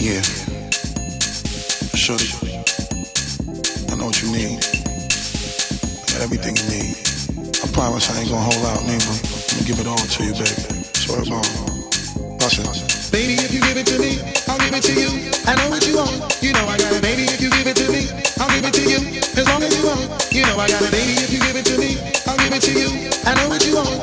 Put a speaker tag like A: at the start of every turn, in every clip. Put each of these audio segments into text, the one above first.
A: Yeah. Shorty, I know what you need.
B: I got everything you need. I promise I ain't gonna hold out, neighbor. I'm gonna give it all to you, baby.
C: Swear ball. Usher. Baby, if you give it to me, I'll give it to you. I know what you want. You know I got it. Baby, if you give it to me, I'll give it to you. As long as you want. You know I got it. Baby, if you give it to me, I'll give it to you. I know what you want.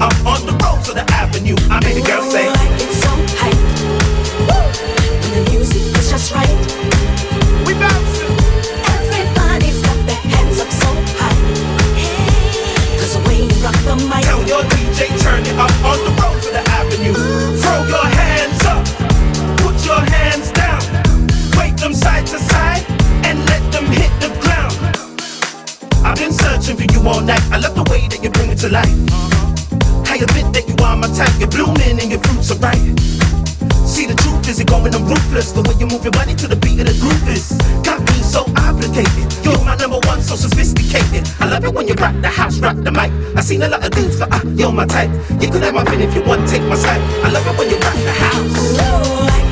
C: DJ, turn it up on the road to the avenue. I made the girl say,
D: It's so hype. When the music is just right.
C: We bouncing.
D: Everybody's got their hands up so high. Cause the way you rock the mic.
C: Tell your DJ, turn it up on the road to the avenue. Throw your hands up, put your hands down. Wave them side to side and let them hit the ground. I've been searching for you all night. I love the way that you bring it to life. Type. You're blooming and your fruits are ripe. See the truth is you're going I'm ruthless. The way you move your body to the beat of the groove is got me so obligated. You're my number one, so sophisticated. I love it when you rock the house, rock the mic. I seen a lot of dudes, but uh, you're my type. You could have my pin if you want, take my side. I love it when you rock the house.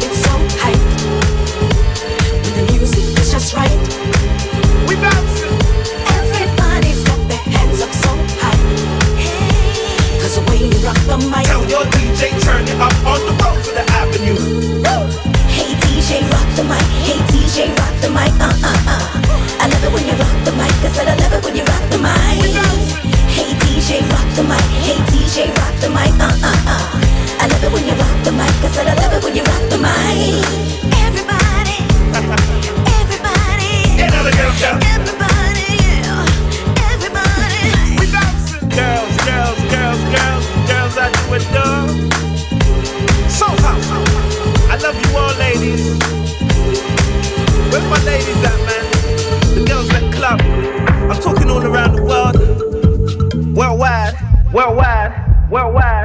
D: The mic.
C: Tell your DJ turn it up on the road to the avenue.
D: Hey DJ, rock the mic. Hey DJ, rock the mic. Uh uh uh. I love it when you rock the mic. I said I love it when you rock the mic. Hey DJ, rock the mic. Hey DJ, rock the mic. Uh uh uh. I love it when you rock the mic. I said I love it when you rock the mic.
C: My ladies at, man? The girls club. I'm talking all around the world. Worldwide, worldwide, worldwide,